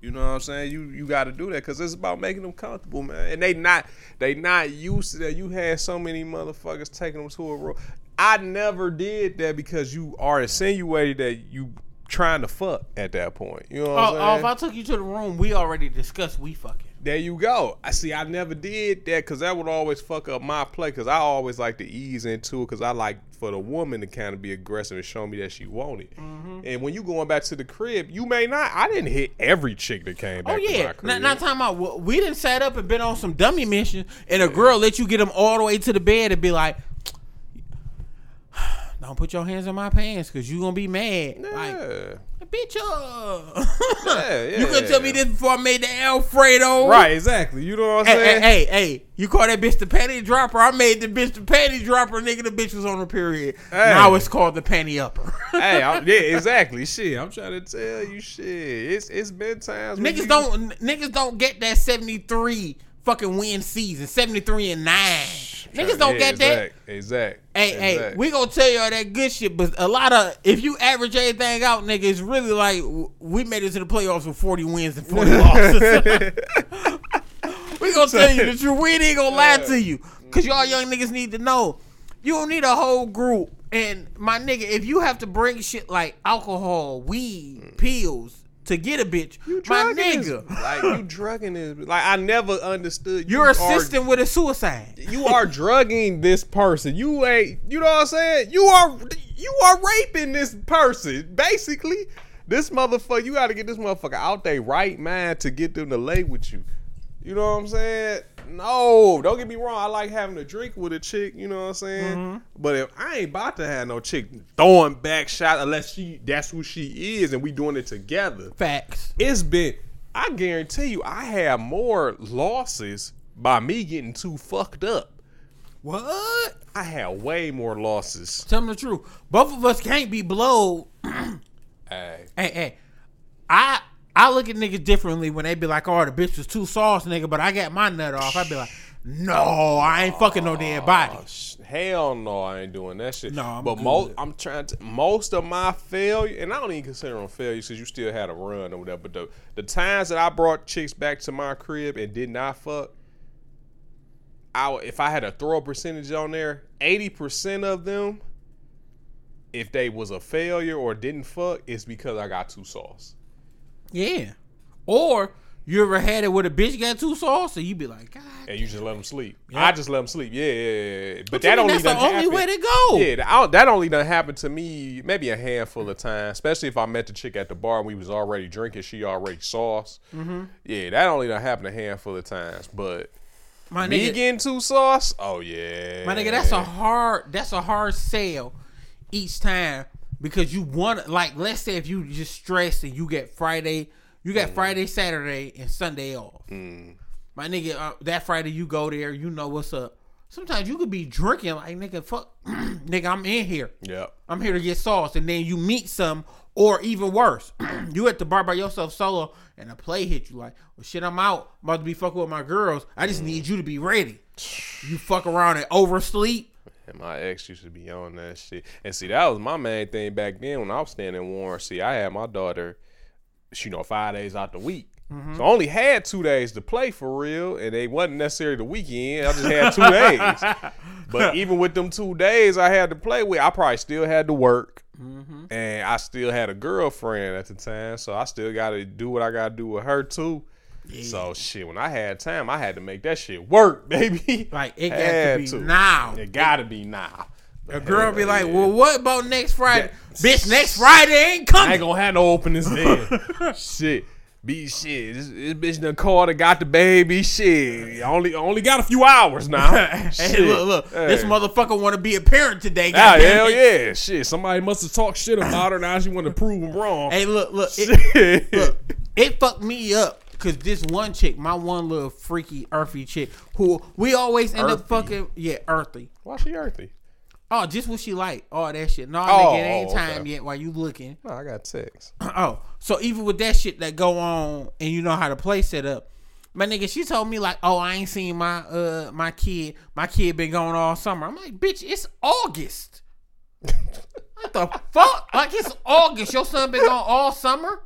You know what I'm saying? You you got to do that because it's about making them comfortable, man. And they not they not used to that. You had so many motherfuckers taking them to a room. I never did that because you are insinuating that you trying to fuck at that point. You know what Oh, I'm oh, saying? if I took you to the room, we already discussed we fucking. there you go. I see. I never did that because that would always fuck up my play. Because I always like to ease into it because I like for the woman to kind of be aggressive and show me that she want it. Mm-hmm. And when you going back to the crib, you may not. I didn't hit every chick that came back Oh to yeah, not, not talking about. We didn't sat up and been on some dummy mission, and a girl let you get them all the way to the bed and be like, "Don't put your hands in my pants, cause you gonna be mad." Like, Yeah. bitch, uh. [laughs] Yeah, you couldn't tell me this before I made the Alfredo. Right, exactly. You know what I'm Hey, saying? hey, hey, hey, you call that bitch the panty dropper? I made the bitch the panty dropper, nigga. The bitch was on her period. Hey. Now it's called the panty upper. [laughs] Hey, I'm, [laughs] yeah, exactly. Shit, I'm trying to tell you, shit. It's it's been times niggas you- don't niggas don't get that 73 fucking win season, 73 and 9. Niggas don't Yeah, get that. exact, Exact. Hey, hey, we gonna tell you all that good shit, but a lot of if you average everything out, nigga, it's really like we made it to the playoffs with 40 wins and 40 [laughs] losses. [laughs] we gonna tell you the truth. We ain't gonna lie to you. Cause y'all young niggas need to know. You don't need a whole group. And my nigga, if you have to bring shit like alcohol, weed, mm. pills to get a bitch, You my this- nigga, [laughs] like you drugging this. Like I never understood. you're you assisting with a suicide. You are [laughs] drugging this person. You ain't. You know what I'm saying? You are. You are raping this person. Basically, this motherfucker. You got to get this motherfucker out they right mind to get them to lay with you. You know what I'm saying? No, don't get me wrong. I like having a drink with a chick. You know what I'm saying? Mm-hmm. But if I ain't about to have no chick throwing back shot unless she that's who she is and we doing it together Facts. it's been I guarantee you I have more losses by me getting too fucked up. What? I had way more losses. Tell them the truth. Both of us can't be blowed. [clears throat] Hey. Hey, hey, I I look at niggas differently when they be like, "Oh, the bitch was too sauce, nigga," but I got my nut off. I be like, "No, I ain't fucking no dead oh, body." Oh, Hell no, I ain't doing that shit. No, I'm but most I'm trying to most of my failure, and I don't even consider them failures because you still had a run or whatever. But the the times that I brought chicks back to my crib and did not fuck, I if I had a throw percentage on there, eighty percent of them, if they was a failure or didn't fuck, it's because I got too sauce. Yeah. Or you ever had it where the bitch got too sauce, and you be like, "God." And you just let them sleep. Yeah. I just let them sleep. Yeah, yeah, yeah. yeah. But that mean only that's the only happen- way to go. Yeah, that, only done happened to me maybe a handful of times, especially if I met the chick at the bar and we was already drinking, she already sauce. Mm-hmm. Yeah, that only done happened a handful of times. But my me nigga, getting too sauce, oh yeah, my nigga, that's a hard, that's a hard sale each time because you want, like, let's say if you just stress and you get Friday, you got mm. Friday, Saturday, and Sunday off. Mm. My nigga, uh, that Friday you go there, you know what's up. Sometimes you could be drinking like nigga, fuck, [clears throat] nigga, I'm in here. Yep. I'm here to get sauce, and then you meet some, or even worse, [clears throat] you at the bar by yourself solo, and a play hit you like, well, shit, I'm out, I'm about to be fucking with my girls. I just mm. need you to be ready. You fuck around and oversleep. And my ex used to be on that shit. And see, that was my main thing back then when I was staying in Warren. See, I had my daughter, you know, five days out the week. Mm-hmm. So I only had two days to play for real, and they wasn't necessarily the weekend. I just had two days. [laughs] But even with them two days I had to play with, I probably still had to work. Mm-hmm. And I still had a girlfriend at the time, so I still got to do what I got to do with her too. So shit, when I had time, I had to make that shit work, [laughs] baby. Like it got Had to be now. It got to be now. A girl be like, yeah. "Well, what about next Friday? Yeah. Bitch, next Friday ain't coming. I ain't gonna have no openings then. [laughs] shit. Be shit. This, this bitch done called and got the baby. Shit. Only only got a few hours now. [laughs] hey, Shit. look, look, this motherfucker want to be a parent today. Ah, hell yeah. Shit. Somebody must have talked shit about her. Now she want to prove them wrong. Hey, look, look, it, look, it fucked me up because this one chick, my one little freaky earthy chick, who we always end up fucking, yeah, earthy. Why she earthy? Oh, just what she like. Oh, that shit. No, Oh, nigga, it ain't okay. time yet while you looking. No, I got text. [clears throat] Oh, so even with that shit that go on and you know how to play set up, my nigga, she told me like, oh, I ain't seen my uh my kid. My kid been going all summer. I'm like, bitch, it's August. What the fuck? Like it's August. Your son been gone all summer.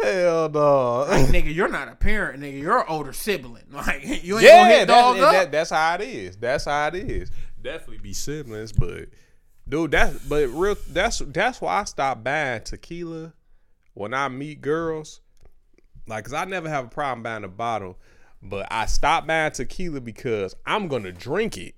Hell no. Like, nigga, you're not a parent, nigga. You're an older sibling. [laughs] Like you ain't gonna hit dog that, up. that, that's how it is. That's how it is. Definitely be siblings, but dude, that's but real. That's that's why I stopped buying tequila when I meet girls. Like, cause I never have a problem buying a bottle, but I stopped buying tequila because I'm gonna drink it.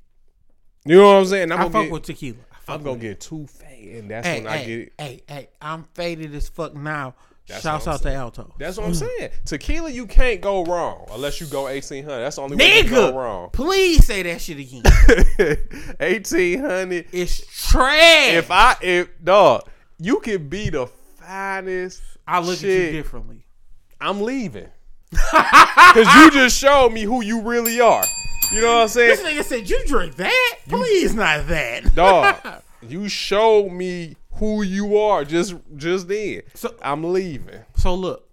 You know what I'm saying? I'm I fuck get, with tequila. I I'm gonna get too faded, and that's Hey, when I hey, get it. hey, hey, I'm faded as fuck now. That's Shouts out to Alto. That's what I'm saying. Tequila, you can't go wrong unless you go 1800. That's the only way you go Nigga, wrong. please say that shit again. [laughs] 1800. It's trash. if I if dog, you can be the finest. I look shit. at you differently. I'm leaving [laughs] because you just showed me who you really are. You know what I'm saying, This nigga said you drink that. Please, not that. dog? [laughs] You showed me who you are just just then. So- I'm leaving. So look,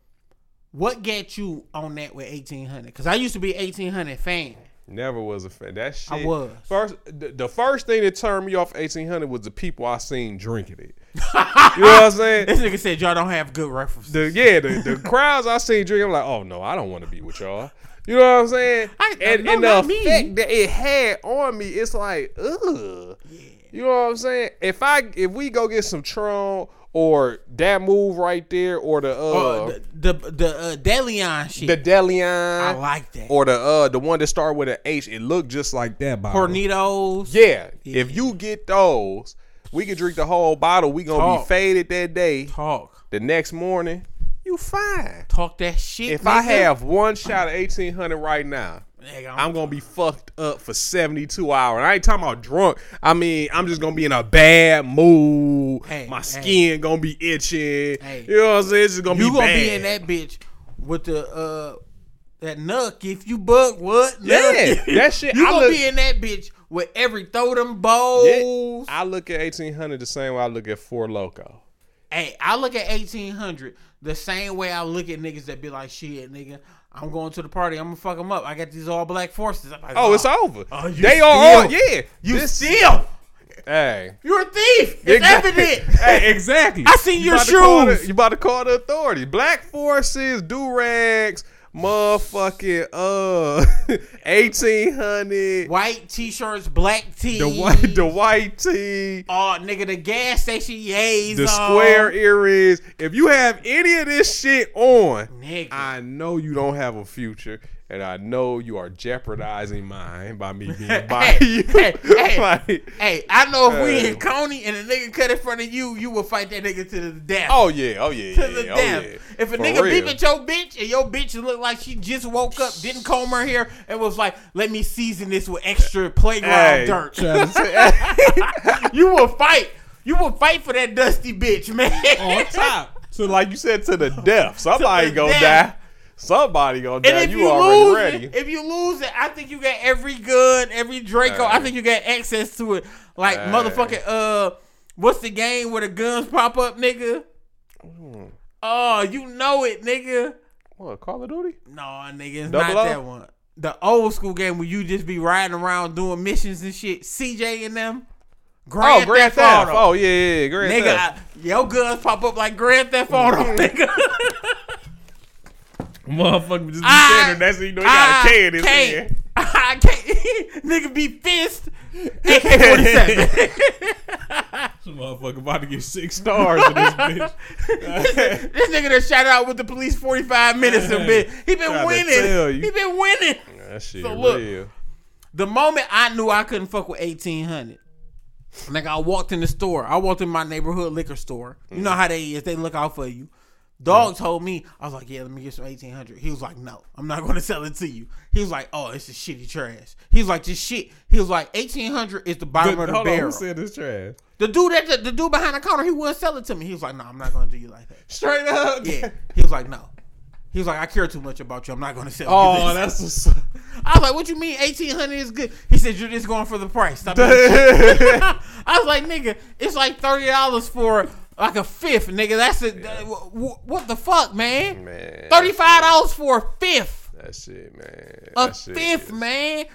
what got you on that with eighteen hundred? Because I used to be eighteen hundred fan. Never was a fan. That shit. I was. first. The, the first thing that turned me off 1800 was the people I seen drinking it. you know what I'm saying? [laughs] This nigga said y'all don't have good references. the yeah, the, the crowds I seen drinking, I'm like, oh no, I don't want to be with y'all. [laughs] You know what I'm saying? I- and no, and the not me. effect that it had on me, it's like, ugh. You know what I'm saying? If I if we go get some Tron or that move right there or the uh Oh, the the, the uh, Deleon shit. the Deleon I like that. or the uh the one that start with an H, it looked just like that bottle. Hornitos. Yeah, if you get those, we can drink the whole bottle. We gonna Talk. be faded that day. Talk. The next morning, you fine. Talk that shit. If I have one shot of eighteen hundred right now, Nigga, I'm- I'm gonna be fucked up for seventy two hours. I ain't talking about drunk. I mean, I'm just gonna be in a bad mood. Hey, My hey. skin gonna be itching. Hey. You know what I'm saying? It's just gonna you be gonna bad. be in that bitch with the uh that knuck if you buck what? Yeah, Knuck. that [laughs] shit, You I gonna look- be in that bitch with every throw them bowls. I look at eighteen hundred the same way I look at Four Loco. Hey, I look at eighteen hundred the same way I look at niggas that be like, shit, nigga, I'm going to the party. I'm gonna fuck them up. I got these all black forces. Like, Oh, it's over. Oh, you they are all steal. yeah. You This- steal. Hey. You're a thief. It's Exactly. evident. [laughs] hey, exactly. I seen your to call shoes. the- you about to call the authorities. Black forces, do rags, motherfucking uh, [laughs] eighteen hundred. White t-shirts, black tee. The white, the white tee, Oh, nigga, the gas station yays the on. square earrings. If you have any of this shit on, Nigga. I know you don't have a future. And I know you are jeopardizing mine by me being [laughs] by Hey, you. hey, [laughs] hey. Like- Hey, I know if we Hey. in Coney and a nigga cut in front of you, you will fight that nigga to the death. oh yeah, oh yeah, to yeah, the yeah, oh death. yeah. If a For nigga real. beep at your bitch and your bitch look like she just woke up, didn't comb her hair, and was like, "Let me season this with extra playground Hey, dirt," to [laughs] you will fight. You will fight for that dusty bitch, man. on top. So like you said, to the death. Somebody the gonna death. die. Somebody gonna die. And if you, you, already lose ready. it, if you lose it, I think you got every gun, every Draco. I think you got access to it. Like Hey. motherfucking uh, what's the game where the guns pop up, nigga? Hmm. Oh, you know it, nigga. what Call of Duty? No, nigga, it's Double not O? that one. The old school game where you just be riding around doing missions and shit. CJ and them. Grand oh, Grand Theft Theft. Auto. Oh yeah, yeah, yeah, Grand nigga, Theft. I, your guns pop up like Grand Theft Auto, [laughs] nigga. [laughs] Motherfucker just be I standing there, so you know he got a ah, K in his hand. I [laughs] ah, can't. [laughs] Nigga be fist. AK-47. Some motherfucker about to get six stars in this bitch. [laughs] this nigga that shot out with the police 45 minutes a bit. He been Trying winning. He been winning. That shit So look, real. The moment I knew I couldn't fuck with 1800, like I walked in the store. I walked in my neighborhood liquor store. You know mm. how they is. They look out for you. Dog told me, I was like, yeah, let me get some 1800. He was like, no, I'm not going to sell it to you. He was like, oh, it's a shitty trash. He was like, just shit. He was like, 1800 is the bottom But of the hold on, barrel. who said this trash? The dude that the, the dude behind the counter, he wouldn't sell it to me. He was like, no, I'm not going to do you like that. Straight up. Yeah. He was like, no. He was like, I care too much about you. I'm not going to sell you Oh, this. that's what's I was like, "What you mean, eighteen hundred is good?" He said, "You're just going for the price." Stop. I was like, "Nigga, it's like thirty dollars for like a fifth, nigga. That's a wh- wh- what the fuck, man? man. Thirty five dollars for a fifth, That shit, man. a That fifth, is- man,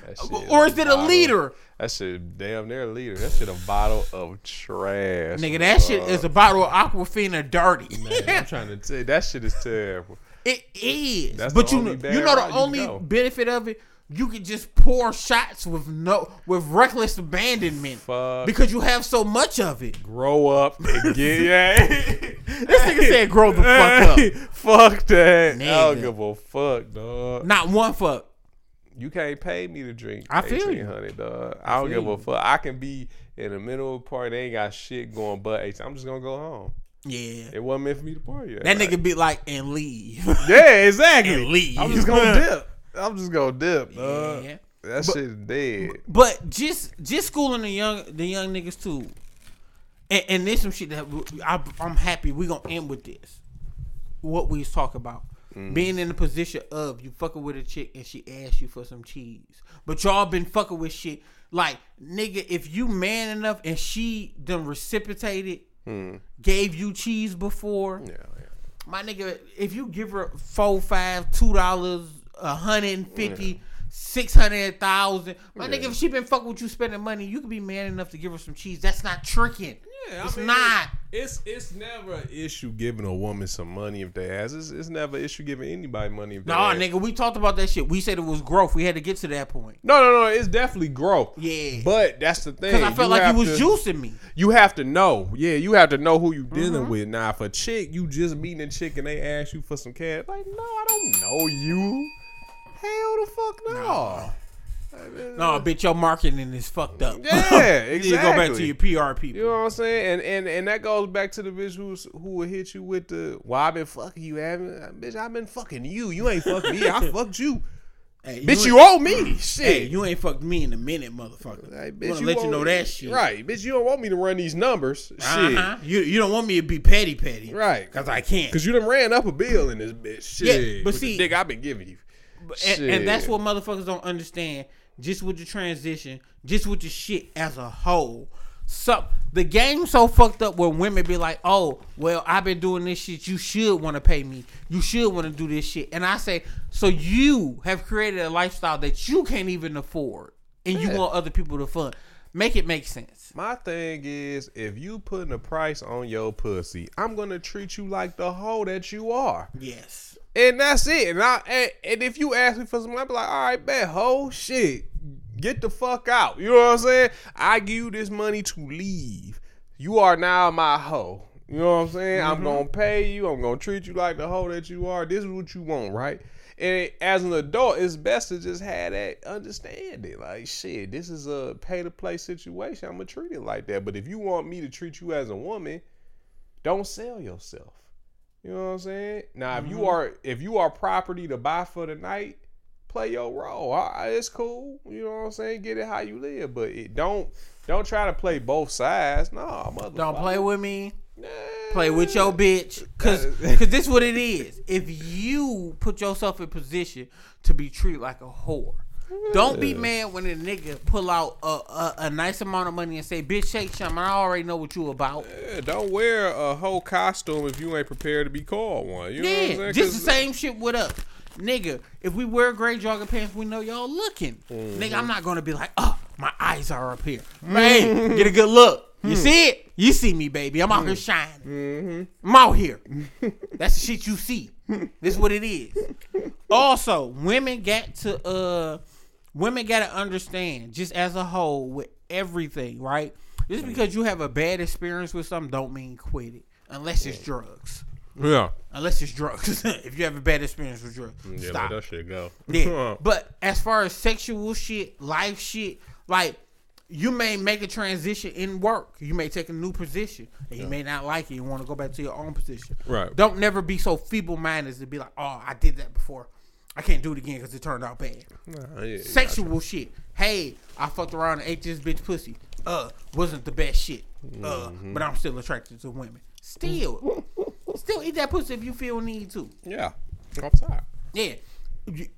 or is is it a liter, That shit damn near a liter. That shit a bottle of trash. nigga? That shit is a bottle of Aquafina dirty. Man, I'm trying to [laughs] tell you, that shit is terrible. It is, That's but you know, you know the only benefit of it. You can just pour shots with no with reckless abandonment Fuck. because you have so much of it. Grow up and [laughs] get yeah. This nigga said, "Grow the fuck up." fuck that. I don't give a fuck, dog. Not one fuck. You can't pay me to drink I feel you. honey, dog. I don't feel give a fuck. I can be in the middle of a party. They ain't got shit going, but 18. I'm just gonna go home. Yeah. It wasn't meant for me to party. That nigga be like, and leave. Yeah, [laughs] exactly. And leave. I'm just gonna [laughs] dip. I'm just gonna dip, dog. Yeah. That shit is dead. But just just schooling the young the young niggas too. And, and there's some shit that I, I'm happy we gonna end with this. What we was talking about. Mm. Being in the position of you fucking with a chick and she asks you for some cheese. But y'all been fucking with shit. Like, nigga, if you man enough and she done reciprocated, hmm. gave you cheese before, Yeah, yeah. My nigga, if you give her four, five, two dollars, a hundred and fifty, six hundred thousand, my nigga, if she been fucking with you spending money, you can be man enough to give her some cheese. That's not tricking. Yeah, I it's mean, not. It's it's never an issue giving a woman some money if they ask. It's, it's never an issue giving anybody money if they Nah, ask. nigga, we talked about that shit. We said it was growth. We had to get to that point. No, no, no. It's definitely growth. Yeah. But that's the thing. Because I felt like have you was to- juicing me. You have to know. Yeah, you have to know who you dealing Mm-hmm. with. Now, if a chick, you just meeting a chick and they ask you for some cash, like, no, I don't know you. Hell the fuck no. No, bitch, your marketing is fucked up. Yeah, exactly. [laughs] You go back to your PR people. You know what I'm saying? And and and that goes back to the bitch who's who will hit you with the well, I've been fucking you, haven't bitch, I've been fucking you. You ain't fucked me. I [laughs] fucked you. Hey, bitch, ain't- you owe me. Shit. Hey, you ain't fucked me in a minute, motherfucker. Hey, I wanna let you know me- that shit. Right. Bitch, you don't want me to run these numbers. Uh-huh. Shit. You you don't want me to be petty petty. Right. Because I can't. Cause you done ran up a bill in this bitch. Shit. Yeah, but see- dick I've been giving you. And, and that's what motherfuckers don't understand. Just with the transition, just with the shit as a whole. So the game so fucked up where women be like, "Oh, well, I've been doing this shit. You should want to pay me. You should want to do this shit." And I say, so you have created a lifestyle that you can't even afford, and you Yeah. want other people to fund. Make it make sense. My thing is, if you putting a price on your pussy, I'm gonna treat you like the hoe that you are. Yes. And that's it. And I and, and if you ask me for some, I'll be like, all right, bet, ho, shit, get the fuck out. You know what I'm saying? I give you this money to leave. You are now my hoe. You know what I'm saying? I'm mm-hmm. gonna pay you. I'm gonna treat you like the hoe that you are. This is what you want, right? And as an adult, it's best to just have that understanding. Like, shit, this is a pay to play situation. I'm gonna treat it like that. But if you want me to treat you as a woman, don't sell yourself. You know what I'm saying? Now, if you mm-hmm. are if you are property to buy for the night, play your role. Right, it's cool. You know what I'm saying? Get it how you live, but it don't don't try to play both sides. Nah, motherfucker. Don't play with me. Nah. play with your bitch is- [laughs] cause this what it is if you put yourself in position to be treated like a whore don't be mad when a nigga pull out a, a, a nice amount of money and say bitch shake some i already know what you about. Yeah, don't wear a whole costume if you ain't prepared to be called one. You know what I'm yeah saying? just the same shit with us. Nigga if we wear gray jogging pants we know y'all looking. Mm-hmm. nigga i'm not gonna be like oh my eyes are up here. Man get a good look. You see it? You see me baby. I'm out here shining. I'm out here. [laughs] That's the shit you see. This is what it is. Also, women got to uh women gotta understand, just as a whole, with everything, right? Just mm. because you have a bad experience with something don't mean quit it. Unless it's drugs. Yeah. Unless it's drugs. [laughs] if you have a bad experience with drugs. Yeah, stop. let that shit go. Yeah. [laughs] but as far as sexual shit, life shit, like you may make a transition in work. You may take a new position, and you may not like it. You want to go back to your own position. Right. Don't never be so feeble-minded to be like, "Oh, I did that before. I can't do it again because it turned out bad." Nah, yeah, Sexual shit. Hey, I fucked around and ate this bitch pussy. Uh, wasn't the best shit. Uh, Mm-hmm. but I'm still attracted to women. Still, [laughs] still eat that pussy if you feel need to. Yeah. Tired. Yeah.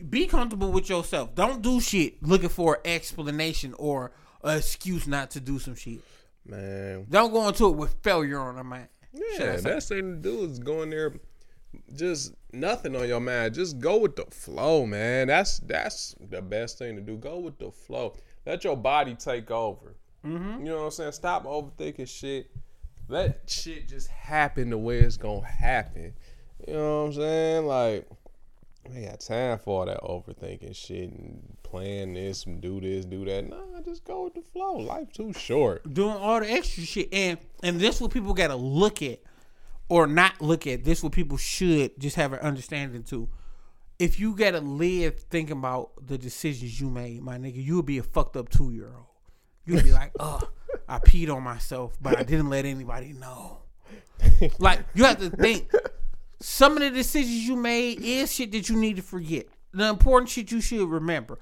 Be comfortable with yourself. Don't do shit looking for an explanation or an excuse not to do some shit. Man. Don't go into it with failure on the mind. Yeah, best thing to do is go in there, just nothing on your mind. Just go with the flow, man. That's that's the best thing to do. Go with the flow. Let your body take over. Mm-hmm. You know what I'm saying? Stop overthinking shit. Let shit just happen the way it's gonna happen. You know what I'm saying? Like, I got time for all that overthinking shit and plan this and do this, do that. Nah, just go with the flow. Life too short. doing all the extra shit and and this what people gotta look at or not look at this what people should just have an understanding to. If you gotta live thinking about the decisions you made my nigga you would be a fucked up two year old you'd be like oh i peed on myself but i didn't let anybody know. Like you have to think. Some of the decisions you made is shit that you need to forget. The important shit you should remember.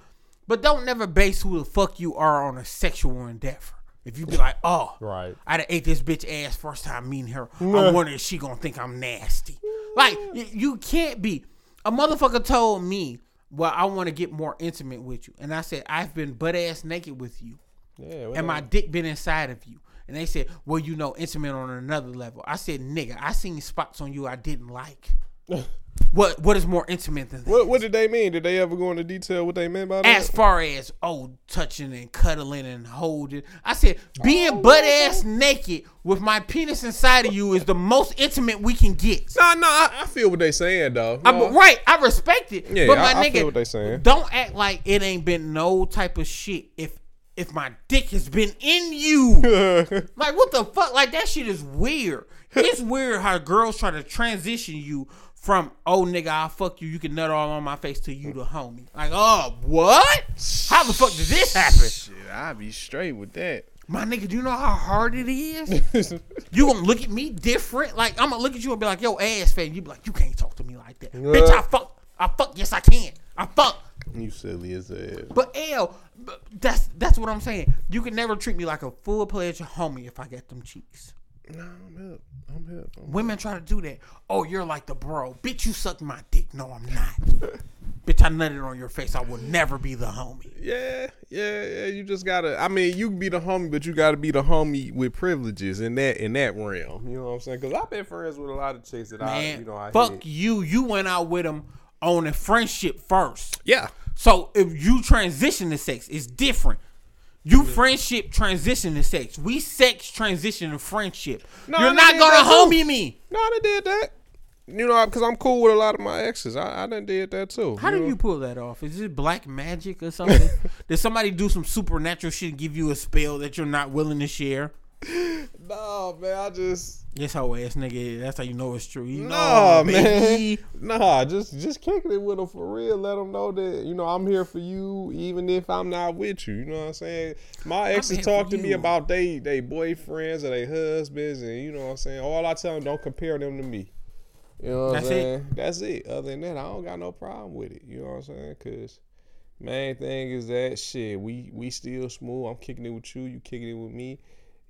But don't never base who the fuck you are on a sexual endeavor if you be like oh Right. I done ate this bitch ass first time meeting her. I wonder if she gonna think I'm nasty. Like you can't be. A motherfucker told me, "Well, I want to get more intimate with you," and I said, "I've been butt ass naked with you, Yeah. and my dick been inside of you." And they said, "Well, you know, intimate on another level." I said, "Nigga, I seen spots on you I didn't like. [laughs] what What is more intimate than that?" What What did they mean? Did they ever go into detail what they meant by that? As far as oh touching and cuddling and holding, I said being oh. butt ass naked with my penis inside of you is the most intimate we can get. Nah, nah, I, I feel what they saying though. I'm, right, I respect it. Yeah, but my I- I nigga, feel what they saying. don't act like it ain't been no type of shit. If if my dick has been in you, [laughs] like what the fuck? Like that shit is weird. It's weird how girls try to transition you from oh nigga I'll fuck you, you can nut all on my face to you the homie. Like oh what? How the fuck did this happen? Shit, I be straight with that. My nigga, do you know how hard it is? [laughs] You gonna look at me different? Like I'm gonna look at you and be like, "Yo, ass fat." You be like, "You can't talk to me like that, bitch." I fuck, I fuck. Yes, I can. I fuck. you silly as hell. But L, that's that's what I'm saying. You can never treat me like a full pledged homie if I get them cheeks. Nah, I'm hip. I'm hip. I'm Women try to do that. Oh, you're like the bro, bitch. You suck my dick. No, I'm not. [laughs] bitch, I nutted on your face. I will never be the homie. Yeah, yeah, yeah. You just gotta. I mean, you can be the homie, but you gotta be the homie with privileges in that in that realm. You know what I'm saying? Because I've been friends with a lot of chicks that I, Man, you know, I fuck hit. you. You went out with them on a friendship first. Yeah, So if you transition to sex, it's different. You friendship transition to sex. We sex transition to friendship. No, You're not gonna that too. homie me. no, I done did that. You know, because I'm cool with a lot of my exes. I, I done did that too. How do know? you pull that off? Is it black magic or something? [laughs] Did somebody do some supernatural shit and give you a spell that you're not willing to share? [laughs] No, man. I just Yes, hoe ass nigga. That's how you know it's true. You Nah, know, man. baby. Nah, just just kicking it with them for real. Let them know that you know I'm here for you, even if I'm not with you. You know what I'm saying? My exes talk to me about they they boyfriends or they husbands, and you know what I'm saying. All I tell them, don't compare them to me. You know what That's I'm it? saying? That's it. Other than that, I don't got no problem with it. You know what I'm saying? Cause main thing is that shit. We we still smooth. I'm kicking it with you. You kicking it with me.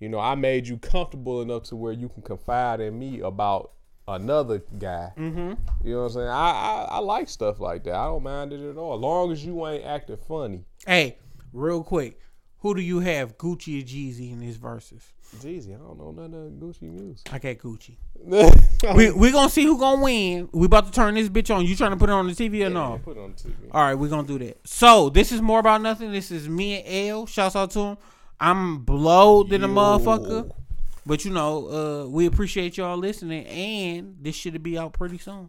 You know, I made you comfortable enough to where you can confide in me about another guy. Mm-hmm. You know what I'm saying? I, I I like stuff like that. I don't mind it at all, as long as you ain't acting funny. Hey, real quick. Who do you have, Gucci or Jeezy, in his verses? Jeezy, I don't know none of Gucci music. I got Gucci. [laughs] We we gonna see who gonna win. We about to turn this bitch on. You trying to put it on the TV or no? Put it on TV. All right, we're gonna do that. So this is more about nothing. This is me and L. Shouts out to him. I'm blowed than a motherfucker. But you know, uh, we appreciate y'all listening, and this should be out pretty soon.